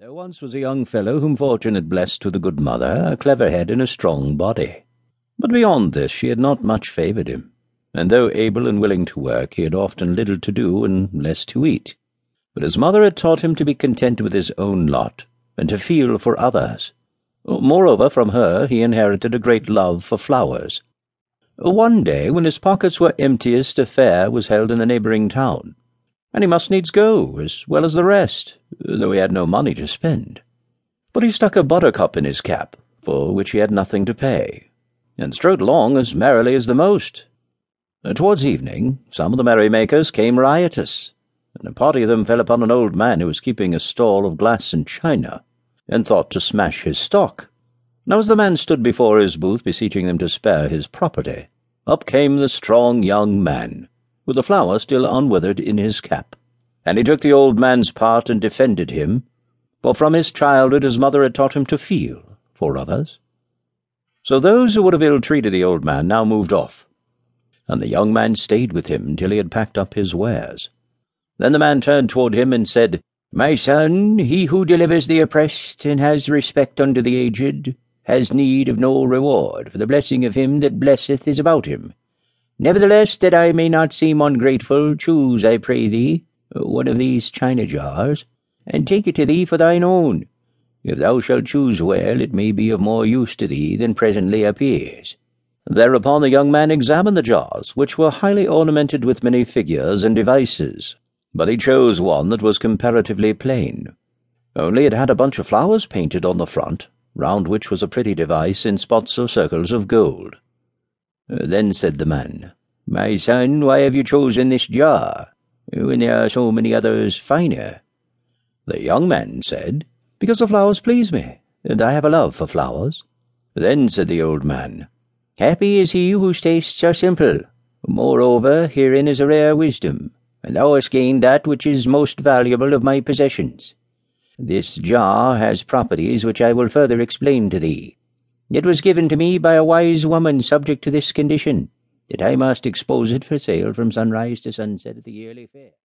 There once was a young fellow whom fortune had blessed with a good mother, a clever head, and a strong body. But beyond this she had not much favoured him, and though able and willing to work, he had often little to do and less to eat. But his mother had taught him to be content with his own lot, and to feel for others. Moreover, from her he inherited a great love for flowers. One day, when his pockets were emptiest, a fair was held in the neighbouring town and he must needs go, as well as the rest, though he had no money to spend. But he stuck a buttercup in his cap, for which he had nothing to pay, and strode along as merrily as the most. Towards evening, some of the merrymakers came riotous, and a party of them fell upon an old man who was keeping a stall of glass and china, and thought to smash his stock. Now, as the man stood before his booth beseeching them to spare his property, up came the strong young man with a flower still unwithered in his cap. And he took the old man's part and defended him, for from his childhood his mother had taught him to feel for others. So those who would have ill treated the old man now moved off, and the young man stayed with him till he had packed up his wares. Then the man turned toward him and said, My son, he who delivers the oppressed and has respect unto the aged, has need of no reward, for the blessing of him that blesseth is about him. Nevertheless, that I may not seem ungrateful, choose, I pray thee, one of these china jars, and take it to thee for thine own. If thou shalt choose well, it may be of more use to thee than presently appears. Thereupon the young man examined the jars, which were highly ornamented with many figures and devices, but he chose one that was comparatively plain. Only it had a bunch of flowers painted on the front, round which was a pretty device in spots or circles of gold. Then said the man, My son, why have you chosen this jar, when there are so many others finer? The young man said, Because the flowers please me, and I have a love for flowers. Then said the old man, Happy is he whose tastes are simple. Moreover, herein is a rare wisdom, and thou hast gained that which is most valuable of my possessions. This jar has properties which I will further explain to thee. It was given to me by a wise woman subject to this condition, that I must expose it for sale from sunrise to sunset at the yearly fair.